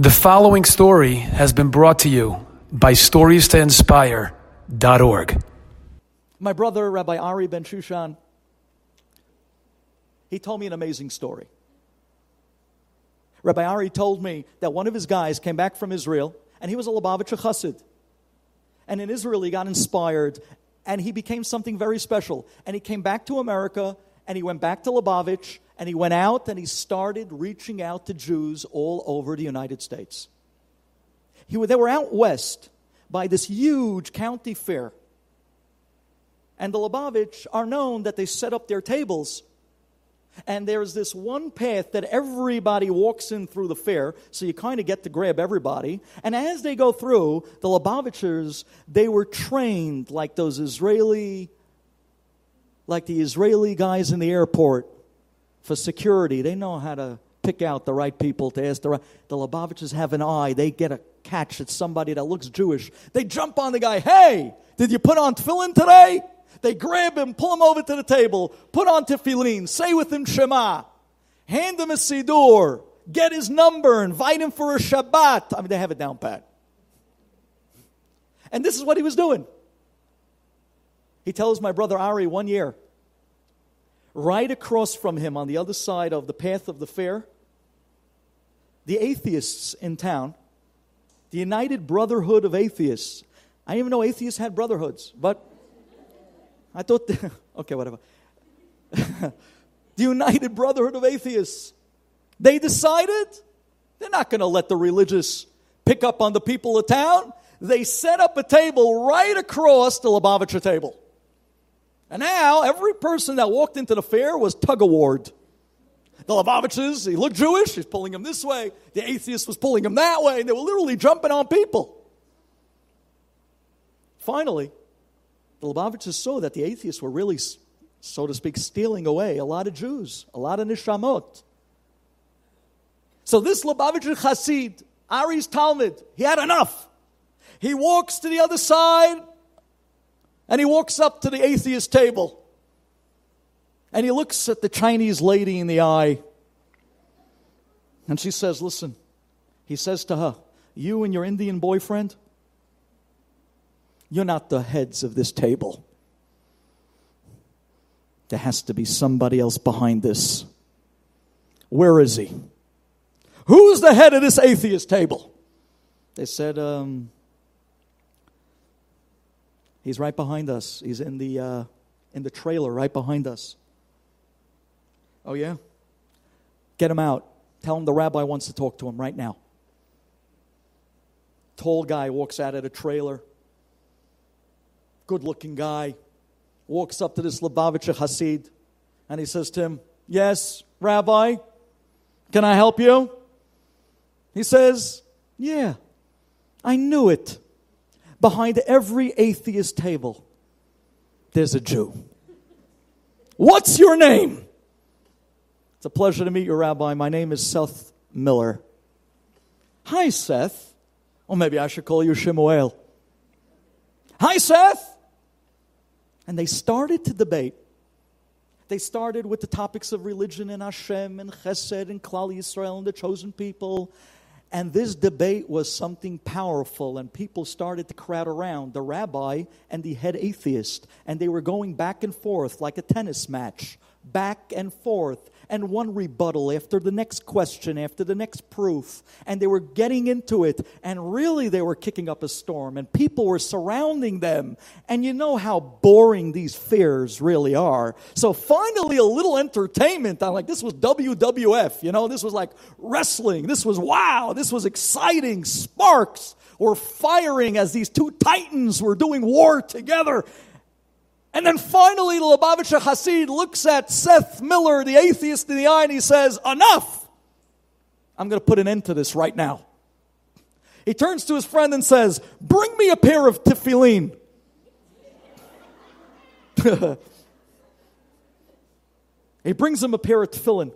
The following story has been brought to you by StoriesToInspire.org. My brother, Rabbi Ari Ben Shushan, he told me an amazing story. Rabbi Ari told me that one of his guys came back from Israel, and he was a Lubavitcher Chassid. And in Israel, he got inspired, and he became something very special. And he came back to America, and he went back to Lubavitch, and he went out and he started reaching out to Jews all over the United States. He, they were out west by this huge county fair. And the Lubavitch are known that they set up their tables. And there's this one path that everybody walks in through the fair, so you kind of get to grab everybody. And as they go through, the Lubavitchers, they were trained like those Israeli, like the Israeli guys in the airport for security. They know how to pick out the right people to ask the right. The Lubavitchers have an eye. They get a catch at somebody that looks Jewish. They jump on the guy. Hey, did you put on tefillin today? They grab him, pull him over to the table, put on tefillin, say with him Shema, hand him a siddur, get his number, invite him for a Shabbat. I mean, they have it down pat. And this is what he was doing. He tells my brother Ari one year, right across from him on the other side of the path of the fair, the atheists in town, the United Brotherhood of Atheists. I didn't even know atheists had brotherhoods, but I thought, the, okay, whatever. the United Brotherhood of Atheists, they decided they're not going to let the religious pick up on the people of town. They set up a table right across the Lubavitcher table. And now every person that walked into the fair was tug award. The Lubavitchers, he looked Jewish, he's pulling him this way. The atheist was pulling him that way, and they were literally jumping on people. Finally, the Lubavitchers saw that the atheists were really, so to speak, stealing away a lot of Jews, a lot of nishamot. So this Lubavitcher Hasid, Ari's talmid, he had enough. He walks to the other side and he walks up to the atheist table and he looks at the Chinese lady in the eye. And she says, Listen, he says to her, You and your Indian boyfriend, you're not the heads of this table. There has to be somebody else behind this. Where is he? Who's the head of this atheist table? They said, um, He's right behind us. He's in the, uh, in the trailer right behind us. Oh, yeah? Get him out. Tell him the rabbi wants to talk to him right now. Tall guy walks out of the trailer. Good looking guy. Walks up to this Lubavitcher Hasid and he says to him, Yes, Rabbi, can I help you? He says, Yeah, I knew it behind every atheist table, there's a Jew. What's your name? It's a pleasure to meet you, Rabbi. My name is Seth Miller. Hi, Seth. Or maybe I should call you Shemuel. Hi, Seth. And they started to debate. They started with the topics of religion and Hashem and Chesed and Klal Yisrael and the chosen people and this debate was something powerful, and people started to crowd around the rabbi and the head atheist, and they were going back and forth like a tennis match, back and forth and one rebuttal after the next question, after the next proof. And they were getting into it, and really they were kicking up a storm, and people were surrounding them. And you know how boring these fairs really are. So finally, a little entertainment. I'm like, this was WWF, you know, this was like wrestling. This was wow, this was exciting. Sparks were firing as these two titans were doing war together. And then finally, the Lubavitcher Hasid looks at Seth Miller, the atheist, in the eye and he says, Enough! I'm going to put an end to this right now. He turns to his friend and says, Bring me a pair of tefillin. he brings him a pair of tefillin.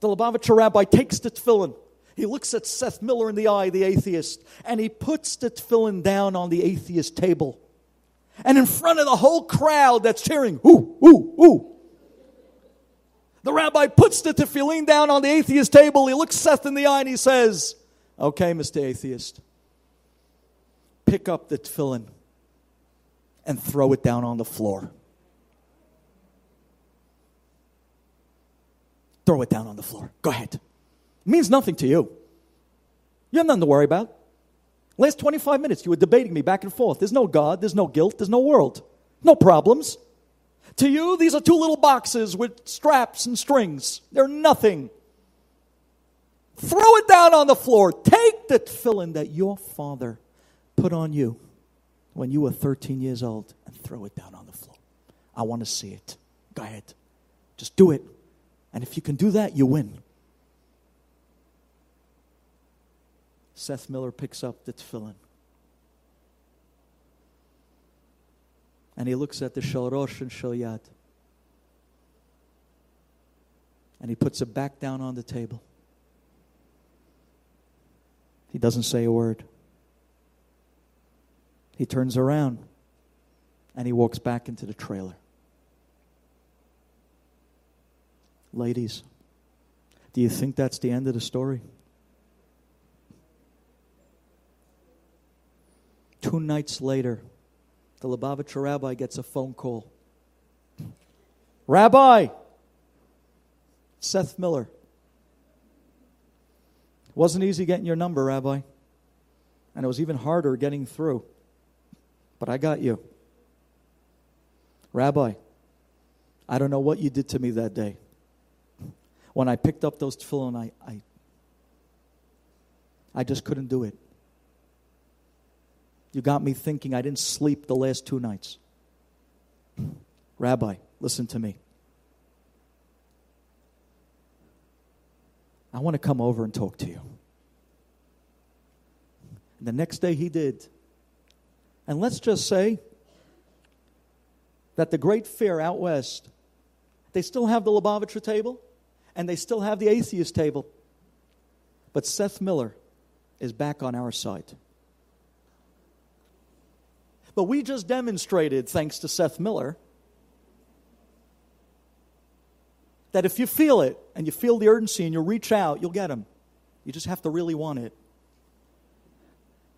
The Lubavitcher rabbi takes the tefillin. He looks at Seth Miller in the eye, the atheist, and he puts the tefillin down on the atheist table and in front of the whole crowd that's cheering, ooh, ooh, ooh. The rabbi puts the tefillin down on the atheist table. He looks Seth in the eye and he says, Okay, Mr. Atheist. Pick up the tefillin and throw it down on the floor. Throw it down on the floor. Go ahead. It means nothing to you. You have nothing to worry about. Last 25 minutes, you were debating me back and forth. There's no God, there's no guilt, there's no world, no problems. To you, these are two little boxes with straps and strings. They're nothing. Throw it down on the floor. Take the tefillin that your father put on you when you were 13 years old and throw it down on the floor. I want to see it. Go ahead. Just do it. And if you can do that, you win. Seth Miller picks up the tefillin. And he looks at the Shel Rosh and Shel Yad. And he puts it back down on the table. He doesn't say a word. He turns around and he walks back into the trailer. Ladies, do you think that's the end of the story? Two nights later, the Lubavitcher rabbi gets a phone call. Rabbi, Seth Miller. It wasn't easy getting your number, Rabbi. And it was even harder getting through. But I got you. Rabbi, I don't know what you did to me that day. When I picked up those tefillin, I, I, I just couldn't do it. You got me thinking I didn't sleep the last two nights. Rabbi, listen to me. I want to come over and talk to you. And the next day he did. And let's just say that the great fair out west, they still have the Lubavitcher table and they still have the atheist table. But Seth Miller is back on our side. But we just demonstrated, thanks to Seth Miller, that if you feel it and you feel the urgency and you reach out, you'll get them. You just have to really want it.